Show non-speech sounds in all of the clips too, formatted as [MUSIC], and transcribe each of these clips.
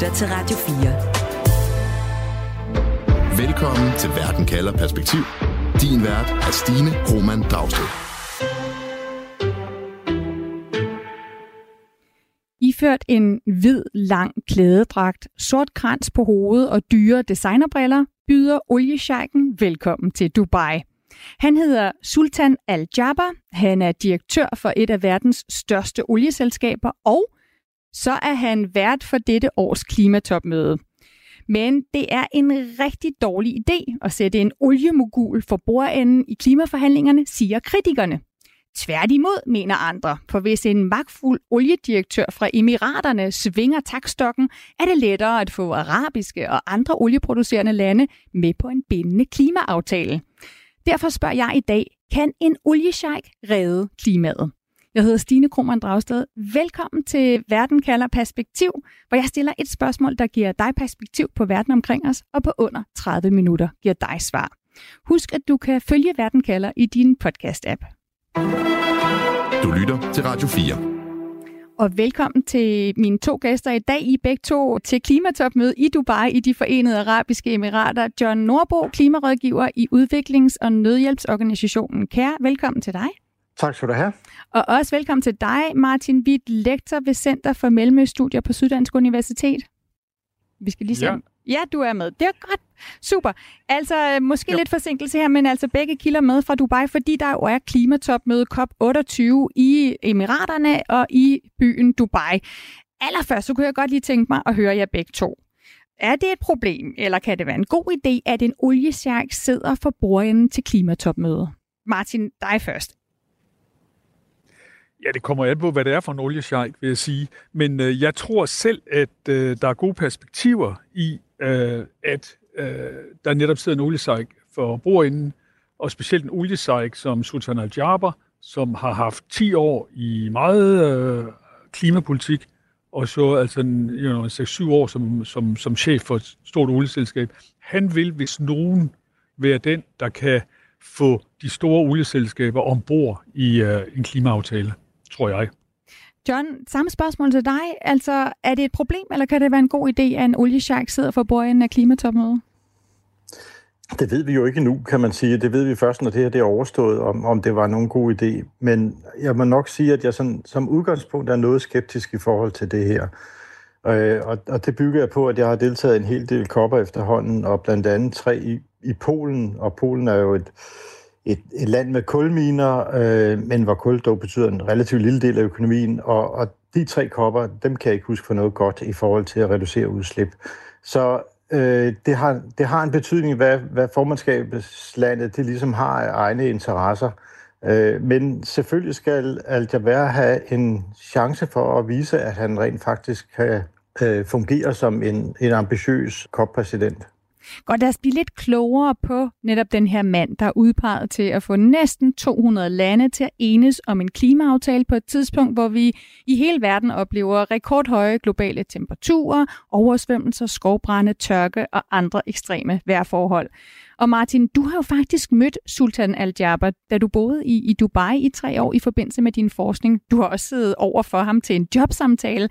lytter til Radio 4. Velkommen til Verden kalder perspektiv. Din vært er Stine Roman Dragsted. Iført en hvid, lang klædedragt, sort krans på hovedet og dyre designerbriller, byder oliesjejken velkommen til Dubai. Han hedder Sultan Al-Jaber. Han er direktør for et af verdens største olieselskaber, og så er han vært for dette års klimatopmøde. Men det er en rigtig dårlig idé at sætte en oliemogul for bordenden i klimaforhandlingerne, siger kritikerne. Tværtimod, mener andre, for hvis en magtfuld oliedirektør fra Emiraterne svinger takstokken, er det lettere at få arabiske og andre olieproducerende lande med på en bindende klimaaftale. Derfor spørger jeg i dag, kan en oliesjejk redde klimaet? Jeg hedder Stine Krohmann Dragsted. Velkommen til Verden kalder perspektiv, hvor jeg stiller et spørgsmål, der giver dig perspektiv på verden omkring os, og på under 30 minutter giver dig svar. Husk, at du kan følge Verden kalder i din podcast-app. Du lytter til Radio 4. Og velkommen til mine to gæster i dag. I begge to til klimatopmøde i Dubai i de forenede arabiske emirater. John Norbo, klimarådgiver i udviklings- og nødhjælpsorganisationen CARE. Velkommen til dig. Tak skal du have. Og også velkommen til dig, Martin Witt, lektor ved Center for Mellemøststudier på Syddansk Universitet. Vi skal lige se. Ja. ja, du er med. Det er godt. Super. Altså, måske jo. lidt forsinkelse her, men altså begge kilder med fra Dubai, fordi der jo er klimatopmøde COP28 i Emiraterne og i byen Dubai. Allerførst, så kunne jeg godt lige tænke mig at høre jer begge to. Er det et problem, eller kan det være en god idé, at en oliesjærk sidder for bordenden til klimatopmødet? Martin, dig først. Ja, det kommer an på, hvad det er for en oliesjejk, vil jeg sige. Men øh, jeg tror selv, at øh, der er gode perspektiver i, øh, at øh, der netop sidder en oliesjejk for brugerinden, og specielt en oliesjejk som Sultan Al-Jaber, som har haft 10 år i meget øh, klimapolitik, og så altså en, you know, 6-7 år som, som, som chef for et stort olieselskab. Han vil, hvis nogen, være den, der kan få de store olieselskaber ombord i øh, en klimaaftale tror jeg. John, samme spørgsmål til dig. Altså, er det et problem, eller kan det være en god idé, at en olieshark sidder for bordenden af klimatopmødet? Det ved vi jo ikke nu, kan man sige. Det ved vi først, når det her det er overstået, om, om det var nogen god idé. Men jeg må nok sige, at jeg sådan, som udgangspunkt er noget skeptisk i forhold til det her. Øh, og, og det bygger jeg på, at jeg har deltaget en hel del kopper efterhånden, og blandt andet tre i, i Polen. Og Polen er jo et, et, et land med kulminer, øh, men hvor kul dog betyder en relativt lille del af økonomien, og, og de tre kopper, dem kan jeg ikke huske for noget godt i forhold til at reducere udslip. Så øh, det, har, det har en betydning, hvad, hvad formandskabslandet det ligesom har af egne interesser. Øh, men selvfølgelig skal Al-Jaber have en chance for at vise, at han rent faktisk kan øh, fungere som en, en ambitiøs COP-præsident. Godt, lad os blive lidt klogere på netop den her mand, der er udpeget til at få næsten 200 lande til at enes om en klimaaftale på et tidspunkt, hvor vi i hele verden oplever rekordhøje globale temperaturer, oversvømmelser, skovbrænde, tørke og andre ekstreme vejrforhold. Og Martin, du har jo faktisk mødt Sultan Al-Jaber, da du boede i, i Dubai i tre år i forbindelse med din forskning. Du har også siddet over for ham til en jobsamtale.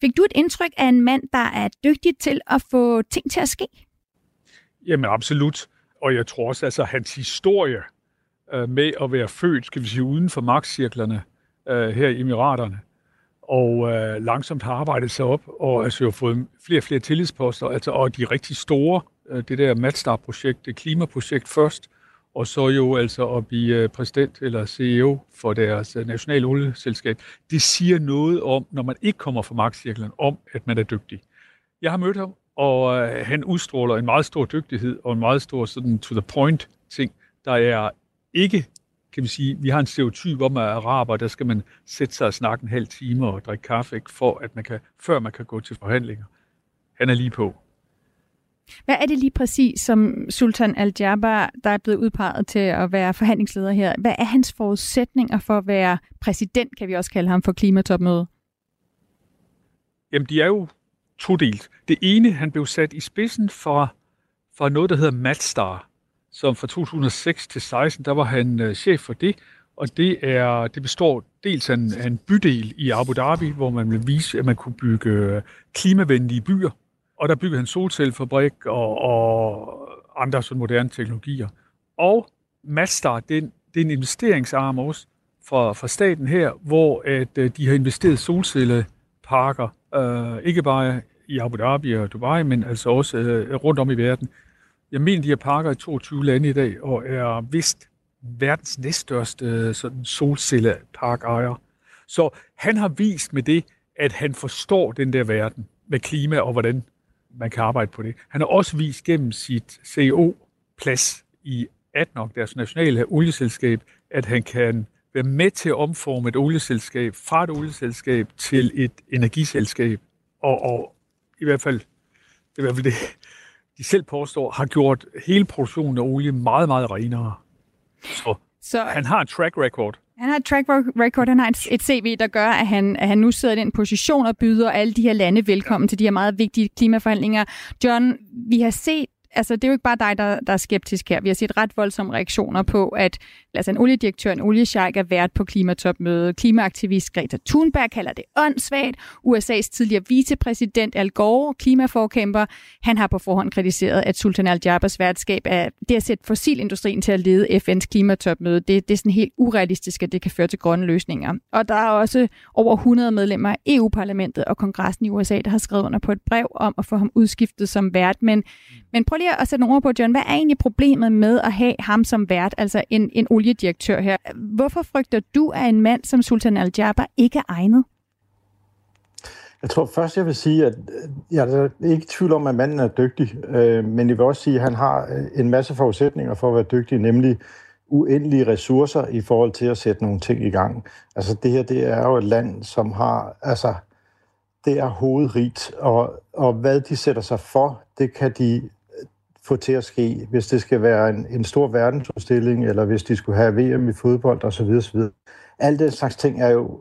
Fik du et indtryk af en mand, der er dygtig til at få ting til at ske? Jamen absolut. Og jeg tror også, altså hans historie øh, med at være født, skal vi sige, uden for magtcirklerne øh, her i Emiraterne, og øh, langsomt har arbejdet sig op, og altså jo fået flere og flere tillidsposter, altså, og de rigtig store, øh, det der Matstar-projekt, det klimaprojekt først, og så jo altså at blive øh, præsident eller CEO for deres øh, nationale olieselskab. Det siger noget om, når man ikke kommer fra magtcirklen, om at man er dygtig. Jeg har mødt ham, og øh, han udstråler en meget stor dygtighed og en meget stor sådan to the point ting. Der er ikke, kan vi sige, vi har en stereotyp om, at araber, der skal man sætte sig og snakke en halv time og drikke kaffe, ikke, for at man kan, før man kan gå til forhandlinger. Han er lige på. Hvad er det lige præcis, som Sultan Al-Jaber, der er blevet udpeget til at være forhandlingsleder her, hvad er hans forudsætninger for at være præsident, kan vi også kalde ham, for klimatopmødet? Jamen, de er jo todelt. Det ene, han blev sat i spidsen for, for noget, der hedder Matstar, som fra 2006 til 16, der var han øh, chef for det, og det, er, det består dels af en, af en bydel i Abu Dhabi, hvor man vil vise, at man kunne bygge øh, klimavenlige byer, og der byggede han solcellefabrik og, og andre sådan moderne teknologier. Og Mastar, det, det er en investeringsarm også fra, fra staten her, hvor at, øh, de har investeret solcelleparker, øh, ikke bare i Abu Dhabi og Dubai, men altså også øh, rundt om i verden. Jeg mener, de har parker i 22 lande i dag, og er vist verdens næststørste øh, sådan solcelleparkejer. Så han har vist med det, at han forstår den der verden med klima og hvordan man kan arbejde på det. Han har også vist gennem sit CEO-plads i ADNOC, deres nationale olieselskab, at han kan være med til at omforme et olieselskab fra et olieselskab til et energiselskab. Og, og i hvert fald, i hvert fald det, de selv påstår, har gjort hele produktionen af olie meget, meget renere. Så, så han har et track record. Han har et track record, han har et, et CV, der gør, at han, at han nu sidder i den position og byder alle de her lande velkommen til de her meget vigtige klimaforhandlinger. John, vi har set altså, det er jo ikke bare dig, der, der er skeptisk her. Vi har set ret voldsomme reaktioner på, at altså, en oliedirektør, en oliesjejk er vært på klimatopmødet. Klimaaktivist Greta Thunberg kalder det åndssvagt. USA's tidligere vicepræsident Al Gore, klimaforkæmper, han har på forhånd kritiseret, at Sultan Al-Jabbas værtskab er det at sætte fossilindustrien til at lede FN's klimatopmøde. Det, det er sådan helt urealistisk, at det kan føre til grønne løsninger. Og der er også over 100 medlemmer af EU-parlamentet og kongressen i USA, der har skrevet under på et brev om at få ham udskiftet som vært. Men, men prøv lige at sætte nogle ord på, John. Hvad er egentlig problemet med at have ham som vært, altså en, en oliedirektør her? Hvorfor frygter du, at en mand som Sultan Al-Jaber ikke er egnet? Jeg tror først, jeg vil sige, at øh, jeg er ikke i tvivl om, at manden er dygtig, øh, men jeg vil også sige, at han har øh, en masse forudsætninger for at være dygtig, nemlig uendelige ressourcer i forhold til at sætte nogle ting i gang. Altså det her, det er jo et land, som har, altså det er hovedrigt, og, og hvad de sætter sig for, det kan de få til at ske, hvis det skal være en, en stor verdensudstilling, eller hvis de skulle have VM i fodbold osv. osv. Alt den slags ting er jo,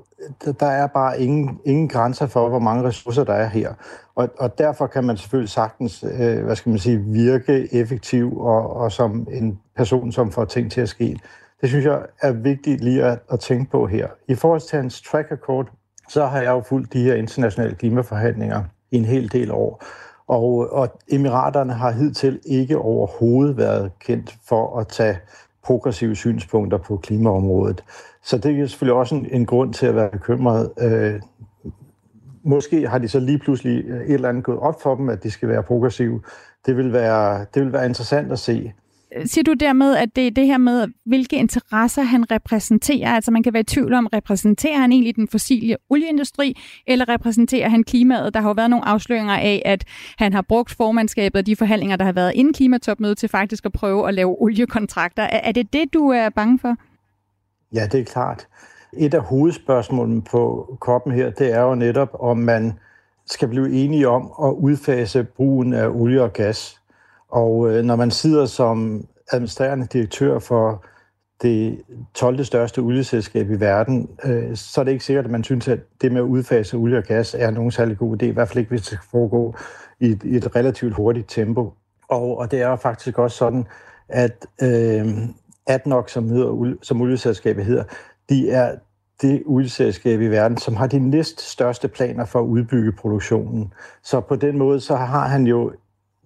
der er bare ingen, ingen grænser for, hvor mange ressourcer der er her. Og, og derfor kan man selvfølgelig sagtens, øh, hvad skal man sige, virke effektiv og, og som en person, som får ting til at ske. Det synes jeg er vigtigt lige at, at tænke på her. I forhold til hans track record, så har jeg jo fulgt de her internationale klimaforhandlinger i en hel del år. Og, og emiraterne har hidtil ikke overhovedet været kendt for at tage progressive synspunkter på klimaområdet. Så det er selvfølgelig også en, en grund til at være bekymret. Øh, måske har de så lige pludselig øh, et eller andet gået op for dem, at de skal være progressive. Det vil være, det vil være interessant at se siger du dermed, at det er det her med, hvilke interesser han repræsenterer? Altså man kan være i tvivl om, repræsenterer han egentlig den fossile olieindustri, eller repræsenterer han klimaet? Der har jo været nogle afsløringer af, at han har brugt formandskabet og de forhandlinger, der har været inden klimatopmødet, til faktisk at prøve at lave oliekontrakter. Er det det, du er bange for? Ja, det er klart. Et af hovedspørgsmålene på koppen her, det er jo netop, om man skal blive enige om at udfase brugen af olie og gas og øh, når man sidder som administrerende direktør for det 12. største olieselskab i verden, øh, så er det ikke sikkert, at man synes, at det med at udfase olie og gas er nogen særlig god idé, i hvert fald ikke, hvis det skal foregå i et, i et relativt hurtigt tempo. Og, og det er faktisk også sådan, at øh, ADNOC, som, hedder, som olieselskabet hedder, de er det olieselskab i verden, som har de næst største planer for at udbygge produktionen. Så på den måde, så har han jo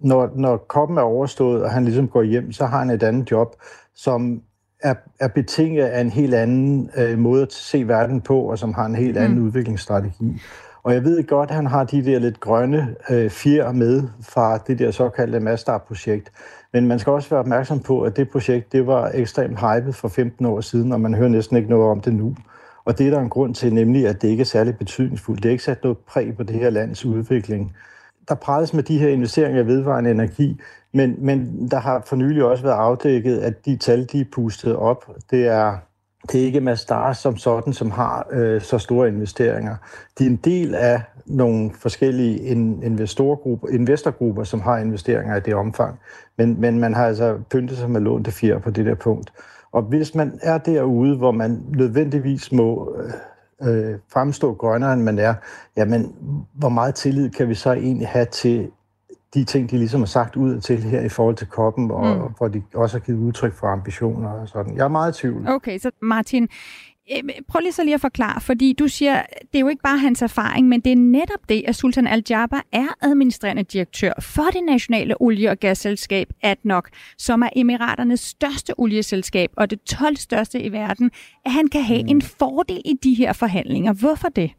når, når koppen er overstået, og han ligesom går hjem, så har han et andet job, som er, er betinget af en helt anden øh, måde at se verden på, og som har en helt anden mm. udviklingsstrategi. Og jeg ved godt, at han har de der lidt grønne øh, fjer med fra det der såkaldte Mastar-projekt. Men man skal også være opmærksom på, at det projekt det var ekstremt hypet for 15 år siden, og man hører næsten ikke noget om det nu. Og det er der en grund til, nemlig at det ikke er særlig betydningsfuldt. Det er ikke sat noget præg på det her lands udvikling der præges med de her investeringer i vedvarende energi, men, men der har for nylig også været afdækket, at de tal, de er pustet op, det er, det er ikke Mastar som sådan, som har øh, så store investeringer. De er en del af nogle forskellige investorgrupper, investorgrupper, som har investeringer i det omfang, men, men man har altså pyntet sig med lån til fjer på det der punkt. Og hvis man er derude, hvor man nødvendigvis må øh, øh, fremstå grønnere, end man er, jamen, hvor meget tillid kan vi så egentlig have til de ting, de ligesom har sagt ud til her i forhold til koppen, og mm. hvor de også har givet udtryk for ambitioner og sådan. Jeg er meget i tvivl. Okay, så Martin, prøv lige så lige at forklare, fordi du siger, det er jo ikke bare hans erfaring, men det er netop det, at Sultan Al-Jaber er administrerende direktør for det nationale olie- og gasselskab ADNOC, som er emiraternes største olieselskab og det 12 største i verden, at han kan have mm. en fordel i de her forhandlinger. Hvorfor det?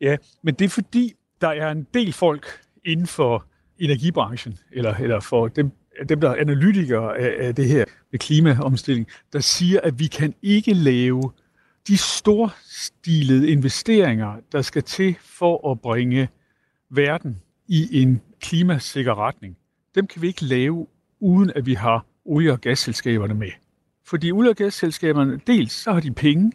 Ja, men det er fordi, der er en del folk inden for energibranchen, eller, eller for dem, dem, der er analytikere af, af det her med klimaomstilling, der siger, at vi kan ikke lave de storstilede investeringer, der skal til for at bringe verden i en klimasikker retning. Dem kan vi ikke lave, uden at vi har olie- og gasselskaberne med. Fordi olie- og gasselskaberne, dels så har de penge,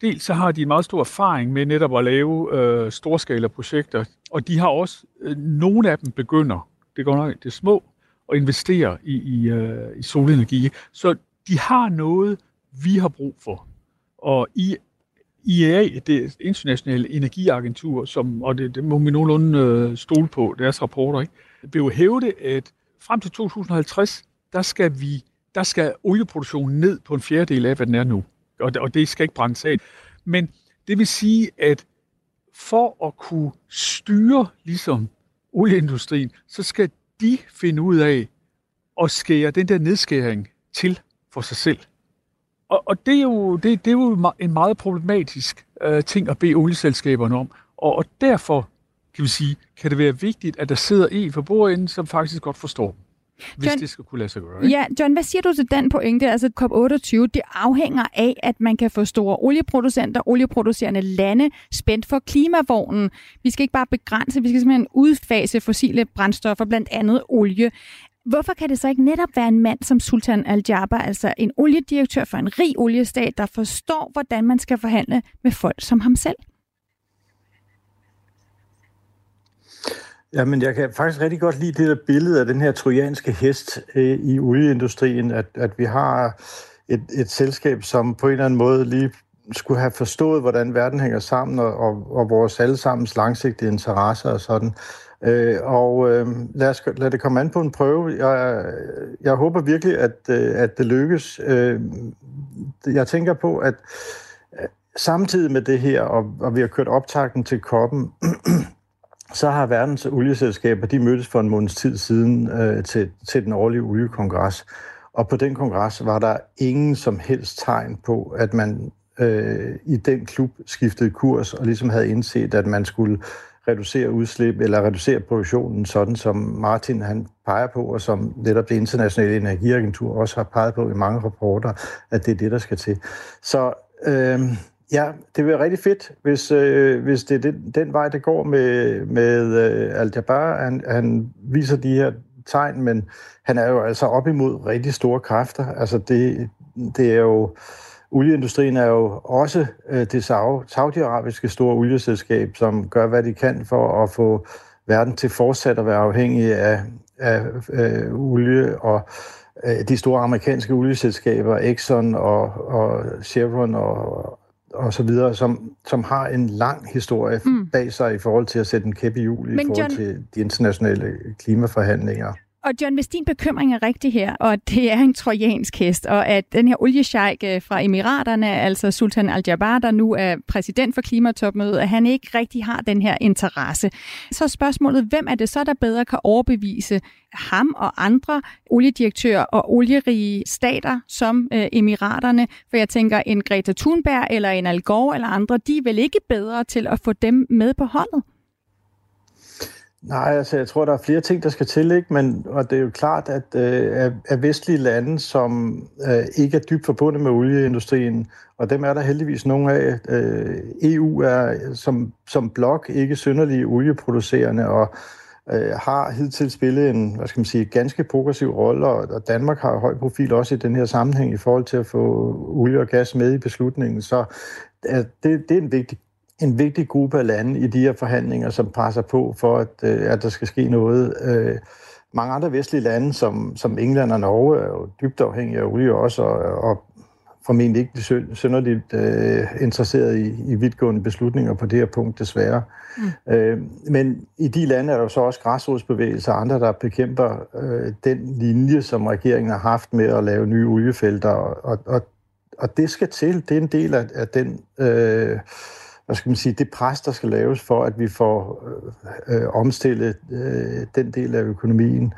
dels så har de en meget stor erfaring med netop at lave øh, storskala projekter, og de har også, øh, nogle af dem begynder, det går nok, det er små, at investere i, i, øh, i solenergi. Så de har noget, vi har brug for. Og i IEA, det internationale energiagentur, som, og det, det må vi nogenlunde øh, stole på, deres rapporter, ikke? vil jo hævde, at frem til 2050, der skal vi der skal olieproduktionen ned på en fjerdedel af, hvad den er nu. Og og det skal ikke brændes af. Men det vil sige, at for at kunne styre ligesom olieindustrien, så skal de finde ud af at skære den der nedskæring til for sig selv. Og, og det, er jo, det, det er jo en meget problematisk øh, ting at bede olieselskaberne om. Og, og derfor kan vi sige, kan det være vigtigt, at der sidder en for bordenden, som faktisk godt forstår dem. Hvis John, det skal kunne lade sig gøre. Ikke? Ja, John, hvad siger du til den pointe? Altså COP28, det afhænger af, at man kan få store olieproducenter, olieproducerende lande spændt for klimavognen. Vi skal ikke bare begrænse, vi skal simpelthen udfase fossile brændstoffer, blandt andet olie. Hvorfor kan det så ikke netop være en mand som Sultan Al-Jaber, altså en oliedirektør for en rig oliestat, der forstår, hvordan man skal forhandle med folk som ham selv? Jamen, jeg kan faktisk rigtig godt lide det der billede af den her trojanske hest øh, i olieindustrien, at, at vi har et, et selskab, som på en eller anden måde lige skulle have forstået, hvordan verden hænger sammen, og, og, og vores allesammens langsigtede interesser og sådan. Øh, og øh, lad, os, lad det komme an på en prøve. Jeg, jeg håber virkelig, at, øh, at det lykkes. Øh, jeg tænker på, at øh, samtidig med det her, og, og vi har kørt optakten til koppen, så har verdens olieselskaber, de mødtes for en måneds tid siden øh, til, til den årlige oliekongres. Og på den kongres var der ingen som helst tegn på, at man øh, i den klub skiftede kurs og ligesom havde indset, at man skulle reducere udslip eller reducere produktionen, sådan som Martin han peger på, og som netop det internationale energiagentur også har peget på i mange rapporter, at det er det, der skal til. Så øh, Ja, det vil være rigtig fedt, hvis, øh, hvis det er den, den vej, det går med, med øh, Al-Jabbar. Han, han viser de her tegn, men han er jo altså op imod rigtig store kræfter. Altså det, det er jo... Olieindustrien er jo også øh, det saudiarabiske store olieselskab, som gør, hvad de kan for at få verden til fortsat at være afhængig af, af øh, olie og øh, de store amerikanske olieselskaber, Exxon og, og Chevron og, og så videre, som, som har en lang historie mm. bag sig i forhold til at sætte en kæp i jul i Men forhold John... til de internationale klimaforhandlinger. Og John, hvis din bekymring er rigtig her, og det er en trojansk hest, og at den her oliesjejk øh, fra Emiraterne, altså Sultan Al-Jabbar, der nu er præsident for klimatopmødet, at han ikke rigtig har den her interesse. Så er spørgsmålet, hvem er det så, der bedre kan overbevise ham og andre oliedirektører og olierige stater som øh, Emiraterne? For jeg tænker, en Greta Thunberg eller en Al Gore eller andre, de er vel ikke bedre til at få dem med på holdet? Nej, altså jeg tror, der er flere ting, der skal til, ikke? Men, og det er jo klart, at øh, at vestlige lande, som øh, ikke er dybt forbundet med olieindustrien, og dem er der heldigvis nogle af. Øh, EU er som, som blok ikke synderlige olieproducerende, og øh, har hidtil spillet en, hvad skal man sige, ganske progressiv rolle, og, og Danmark har høj profil også i den her sammenhæng i forhold til at få olie og gas med i beslutningen. Så øh, det, det er en vigtig en vigtig gruppe af lande i de her forhandlinger, som presser på for, at, øh, at der skal ske noget. Øh, mange andre vestlige lande, som, som England og Norge, er jo dybt afhængige af olie også, og, og formentlig ikke synderligt øh, interesseret i, i vidtgående beslutninger på det her punkt, desværre. Mm. Øh, men i de lande er der jo så også græsrodsbevægelser og andre, der bekæmper øh, den linje, som regeringen har haft med at lave nye oliefelter, og, og, og det skal til. Det er en del af, af den... Øh, hvad skal man sige, det pres, der skal laves for, at vi får øh, øh, omstillet øh, den del af økonomien.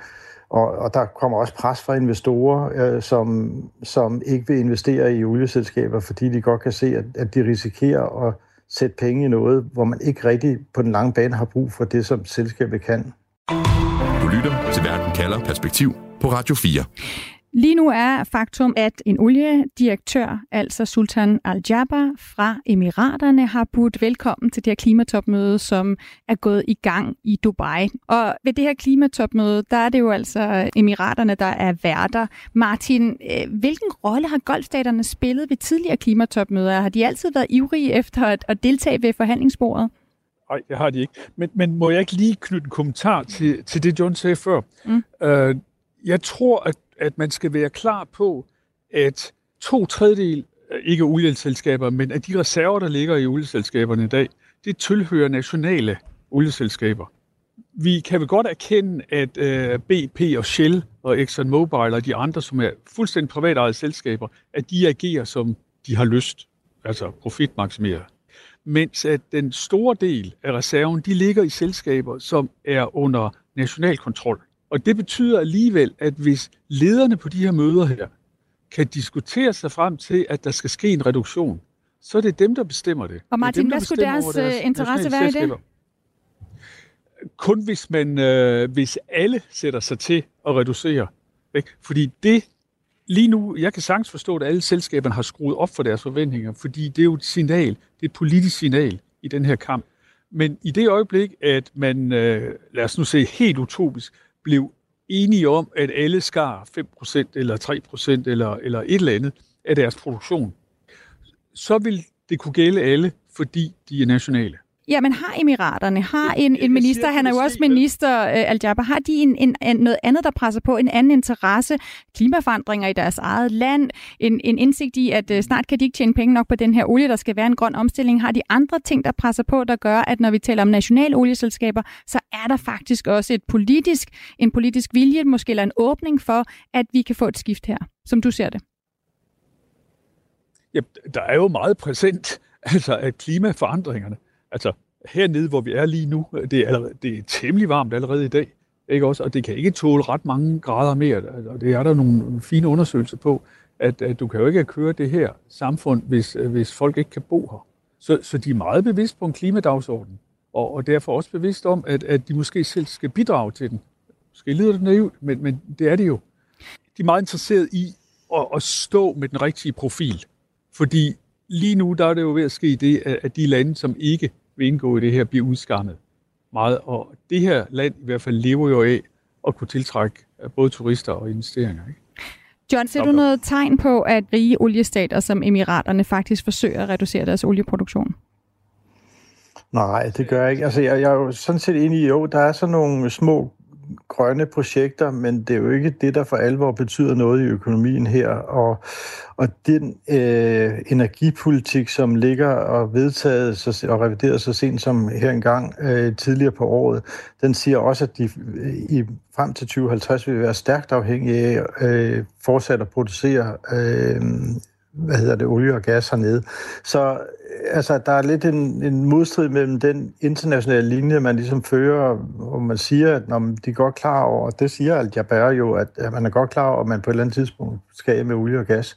Og, og der kommer også pres fra investorer, øh, som, som ikke vil investere i olieselskaber, fordi de godt kan se, at, at de risikerer at sætte penge i noget, hvor man ikke rigtig på den lange bane har brug for det, som selskabet kan. Du lytter til Verden kalder perspektiv på Radio 4. Lige nu er faktum, at en oliedirektør, altså Sultan Al-Jaber fra Emiraterne, har budt velkommen til det her klimatopmøde, som er gået i gang i Dubai. Og ved det her klimatopmøde, der er det jo altså Emiraterne, der er værter. Martin, øh, hvilken rolle har golfstaterne spillet ved tidligere klimatopmøder? Har de altid været ivrige efter at, at deltage ved forhandlingsbordet? Nej, det har de ikke. Men, men må jeg ikke lige knytte en kommentar til, til det, John sagde før? Mm. Uh, jeg tror, at at man skal være klar på, at to tredjedel, øh, ikke olieselskaber, men af de reserver, der ligger i olieselskaberne i dag, det tilhører nationale olieselskaber. Vi kan vel godt erkende, at øh, BP og Shell og ExxonMobil og de andre, som er fuldstændig privatejede selskaber, at de agerer, som de har lyst, altså profitmaksimere. Mens at den store del af reserven, de ligger i selskaber, som er under national kontrol. Og det betyder alligevel, at hvis lederne på de her møder her kan diskutere sig frem til, at der skal ske en reduktion, så er det dem, der bestemmer det. Og Martin, dem, hvad skulle deres, deres øh, interesse være i det? Kun hvis, man, øh, hvis alle sætter sig til at reducere. Ikke? Fordi det, lige nu, jeg kan sagtens forstå, at alle selskaberne har skruet op for deres forventninger, fordi det er jo et signal, det er et politisk signal i den her kamp. Men i det øjeblik, at man, øh, lad os nu se helt utopisk, blev enige om, at alle skar 5% eller 3% eller, eller et eller andet af deres produktion, så vil det kunne gælde alle, fordi de er nationale. Ja, men har emiraterne, har en, en minister, han er jo også minister, uh, Al-Jaber, har de en, en, en, noget andet, der presser på, en anden interesse, klimaforandringer i deres eget land, en, en indsigt i, at uh, snart kan de ikke tjene penge nok på den her olie, der skal være en grøn omstilling. Har de andre ting, der presser på, der gør, at når vi taler om nationale olieselskaber, så er der faktisk også et politisk, en politisk vilje, måske eller en åbning for, at vi kan få et skift her, som du ser det? Ja, der er jo meget præsent, altså at klimaforandringerne. Altså, hernede, hvor vi er lige nu, det er, allerede, det er temmelig varmt allerede i dag, ikke også? Og det kan ikke tåle ret mange grader mere, og det er der nogle fine undersøgelser på, at, at du kan jo ikke køre det her samfund, hvis, hvis folk ikke kan bo her. Så, så de er meget bevidst på en klimadagsorden, og, og derfor også bevidst om, at, at de måske selv skal bidrage til den. Måske lyder det naivt, men, men det er det jo. De er meget interesseret i at, at stå med den rigtige profil, fordi lige nu der er det jo ved at ske det, at de lande, som ikke vil indgå i det her, bliver udskammet meget. Og det her land i hvert fald lever jo af at kunne tiltrække øh, både turister og investeringer. Ikke? John, ser du noget tegn på, at rige oliestater som Emiraterne faktisk forsøger at reducere deres olieproduktion? Nej, det gør jeg ikke. Altså, jeg, jeg er jo sådan set enig i, jo, der er sådan nogle små grønne projekter, men det er jo ikke det, der for alvor betyder noget i økonomien her. Og, og den øh, energipolitik, som ligger og vedtaget så, og revideret så sent som her engang øh, tidligere på året, den siger også, at de øh, i, frem til 2050 vil være stærkt afhængige af øh, fortsat at producere øh, hvad hedder det, olie og gas hernede. Så altså, der er lidt en, en modstrid mellem den internationale linje, man ligesom fører, hvor man siger, at når de er godt klar over, og det siger Al-Jaber jo, at, at man er godt klar over, at man på et eller andet tidspunkt skal med olie og gas.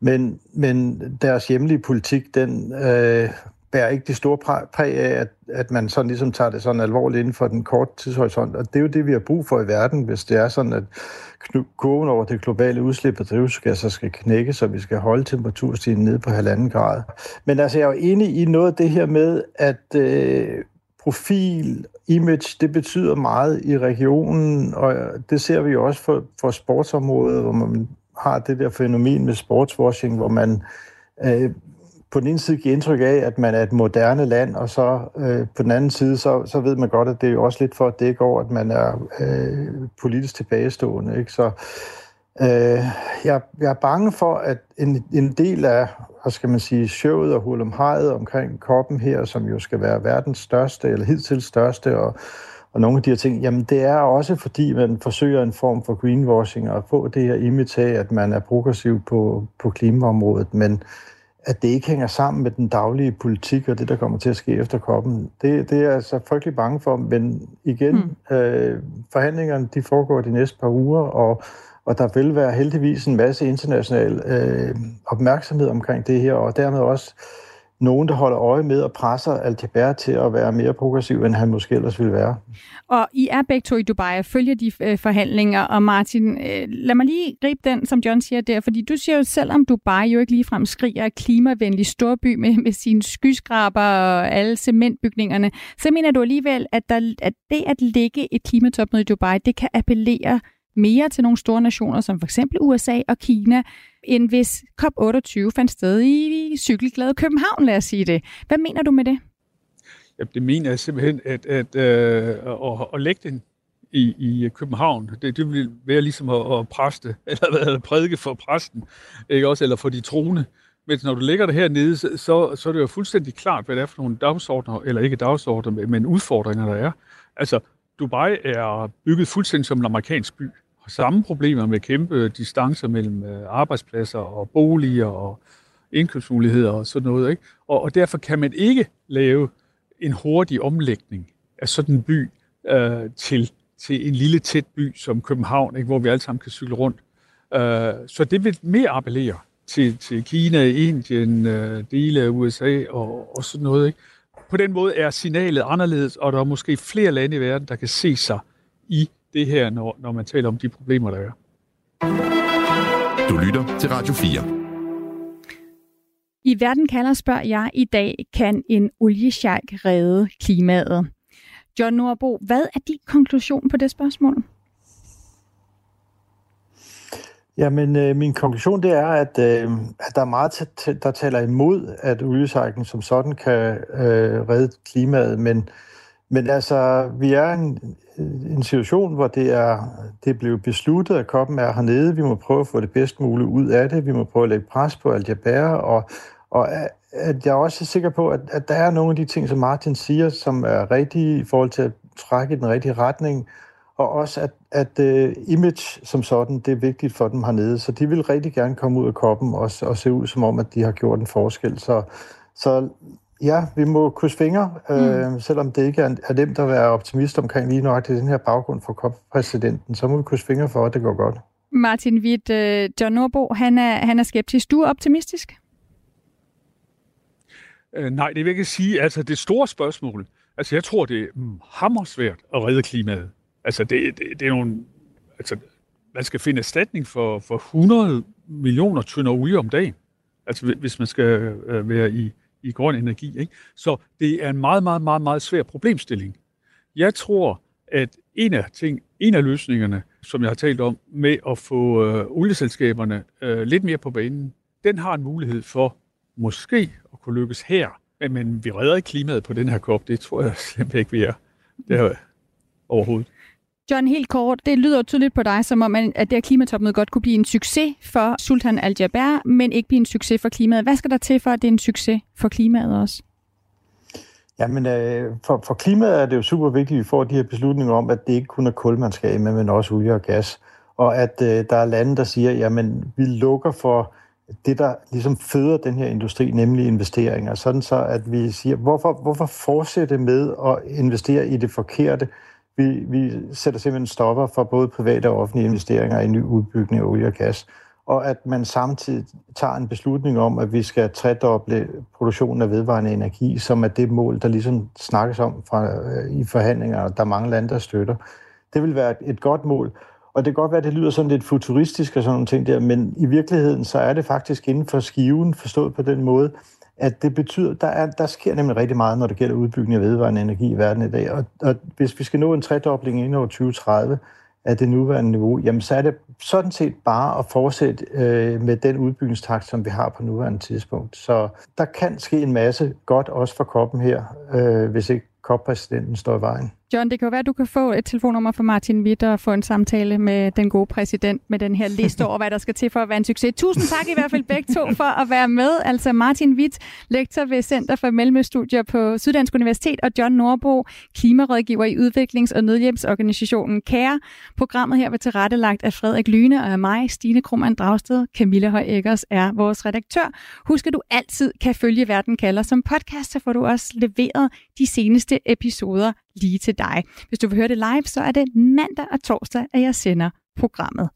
Men, men deres hjemlige politik, den øh, bærer ikke det store præg af, at, at man sådan ligesom tager det sådan alvorligt inden for den korte tidshorisont. Og det er jo det, vi har brug for i verden, hvis det er sådan, at kurven over det globale udslip af drivhusgasser skal knække, så vi skal holde temperaturstigningen ned på halvanden grad. Men altså, jeg er jo enig i noget af det her med, at øh, profil, image, det betyder meget i regionen, og det ser vi jo også for, for sportsområdet, hvor man har det der fænomen med sportswashing, hvor man øh, på den ene side giver indtryk af, at man er et moderne land, og så øh, på den anden side, så, så ved man godt, at det er jo også lidt for at dække over, at man er øh, politisk tilbagestående. Ikke? Så øh, jeg, jeg er bange for, at en, en del af, hvad skal man sige, showet og hul hajet omkring koppen her, som jo skal være verdens største, eller hidtil største, og, og nogle af de her ting, jamen det er også fordi, man forsøger en form for greenwashing og få det her image af, at man er progressiv på, på klimaområdet, men at det ikke hænger sammen med den daglige politik og det, der kommer til at ske efter koppen. Det, det er jeg så frygtelig bange for, men igen, mm. øh, forhandlingerne de foregår de næste par uger, og, og der vil være heldigvis en masse international øh, opmærksomhed omkring det her, og dermed også nogen, der holder øje med og presser Al-Jaber til at være mere progressiv, end han måske ellers ville være. Og I er begge to i Dubai og følger de øh, forhandlinger, og Martin, øh, lad mig lige gribe den, som John siger der, fordi du siger jo selv om Dubai jo ikke ligefrem skriger klimavenlig storby med, med sine skyskraber og alle cementbygningerne, så mener du alligevel, at, der, at det at ligge et klimatopmøde i Dubai, det kan appellere mere til nogle store nationer, som for eksempel USA og Kina, end hvis COP28 fandt sted i cykelglade København, lad os sige det. Hvad mener du med det? Ja, det mener jeg simpelthen, at, at, øh, at, at lægge den i, i København, det, det vil være ligesom at, at præste, [LAUGHS] eller at prædike for præsten, ikke også, eller for de troende. Men når du lægger det hernede, så, så er det jo fuldstændig klart, hvad det er for nogle dagsordner, eller ikke dagsordner, men udfordringer, der er. Altså, Dubai er bygget fuldstændig som en amerikansk by samme problemer med kæmpe distancer mellem øh, arbejdspladser og boliger og indkøbsmuligheder og sådan noget. Ikke? Og, og derfor kan man ikke lave en hurtig omlægning af sådan en by øh, til, til en lille tæt by som København, ikke? hvor vi alle sammen kan cykle rundt. Øh, så det vil mere appellere til, til Kina, Indien, øh, dele af USA og, og sådan noget. Ikke? På den måde er signalet anderledes, og der er måske flere lande i verden, der kan se sig i det her, når, når man taler om de problemer, der er. Du lytter til Radio 4. I Verden kalder spørger jeg i dag, kan en oliesjak redde klimaet? John Nordbo, hvad er din konklusion på det spørgsmål? Jamen, øh, min konklusion det er, at, øh, at der er meget, der taler imod, at oliesejken som sådan kan øh, redde klimaet, men, men altså, vi er en, en situation, hvor det er, det er blevet besluttet, at koppen er hernede. Vi må prøve at få det bedst muligt ud af det. Vi må prøve at lægge pres på al og, og at jeg er også sikker på, at, at der er nogle af de ting, som Martin siger, som er rigtige i forhold til at trække i den rigtige retning, og også at, at uh, image som sådan, det er vigtigt for dem hernede. Så de vil rigtig gerne komme ud af koppen og, og se ud som om, at de har gjort en forskel. Så, så Ja, vi må krydse fingre, øh, mm. selvom det ikke er, er nemt at være optimist omkring lige nok til den her baggrund for COP-præsidenten, så må vi krydse fingre for, at det går godt. Martin Witt, øh, John Norbo, han er, han er skeptisk. Du er optimistisk? Øh, nej, det vil jeg ikke sige. Altså, det store spørgsmål, altså jeg tror, det er hammersvært at redde klimaet. Altså, det, det, det er nogle, altså, man skal finde erstatning for, for 100 millioner tynder olie om dagen. Altså, hvis man skal øh, være i i grøn energi. Ikke? Så det er en meget, meget, meget, meget svær problemstilling. Jeg tror, at en af, ting, en af løsningerne, som jeg har talt om, med at få øh, olieselskaberne øh, lidt mere på banen, den har en mulighed for måske at kunne lykkes her. Men, men vi redder ikke klimaet på den her kop. Det tror jeg [LAUGHS] simpelthen ikke, vi er. Det er overhovedet. John, helt kort, det lyder tydeligt på dig, som om, at det her klimatopmøde godt kunne blive en succes for Sultan Al-Jaber, men ikke blive en succes for klimaet. Hvad skal der til for, at det er en succes for klimaet også? Jamen, øh, for, for klimaet er det jo super vigtigt, at vi får de her beslutninger om, at det ikke kun er kul, man skal af med, men også olie og gas. Og at øh, der er lande, der siger, jamen, vi lukker for det, der ligesom føder den her industri, nemlig investeringer. Sådan så, at vi siger, hvorfor, hvorfor fortsætte med at investere i det forkerte, vi, vi sætter simpelthen stopper for både private og offentlige investeringer i ny udbygning af olie og gas, og at man samtidig tager en beslutning om, at vi skal tredoble produktionen af vedvarende energi, som er det mål, der ligesom snakkes om fra, øh, i forhandlinger, og der er mange lande, der støtter. Det vil være et godt mål. Og det kan godt være, at det lyder sådan lidt futuristisk og sådan nogle ting der, men i virkeligheden så er det faktisk inden for skiven, forstået på den måde, at det betyder, der, er, der sker nemlig rigtig meget, når det gælder udbygning af vedvarende energi i verden i dag. Og, og hvis vi skal nå en tredobling inden år 2030 af det nuværende niveau, jamen så er det sådan set bare at fortsætte øh, med den udbygningstakt, som vi har på nuværende tidspunkt. Så der kan ske en masse godt også for koppen her, øh, hvis ikke koppræsidenten står i vejen. John, det kan jo være, at du kan få et telefonnummer fra Martin Witt og få en samtale med den gode præsident med den her liste over, hvad der skal til for at være en succes. Tusind tak i hvert fald begge to for at være med. Altså Martin Witt, lektor ved Center for Mellemøststudier på Syddansk Universitet, og John Norbo, klimarådgiver i udviklings- og nødhjælpsorganisationen CARE. Programmet her var tilrettelagt af Frederik Lyne og af mig, Stine Krummernd Dragsted. Camilla Høj Eggers er vores redaktør. Husk, at du altid kan følge Verden kalder som podcast, så får du også leveret de seneste episoder lige til dig. Hvis du vil høre det live, så er det mandag og torsdag, at jeg sender programmet.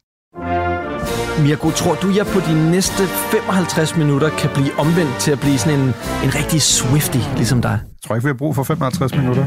Mirko, tror du, jeg på de næste 55 minutter kan blive omvendt til at blive sådan en, en rigtig swifty, ligesom dig? Jeg tror ikke, vi har brug for 55 minutter.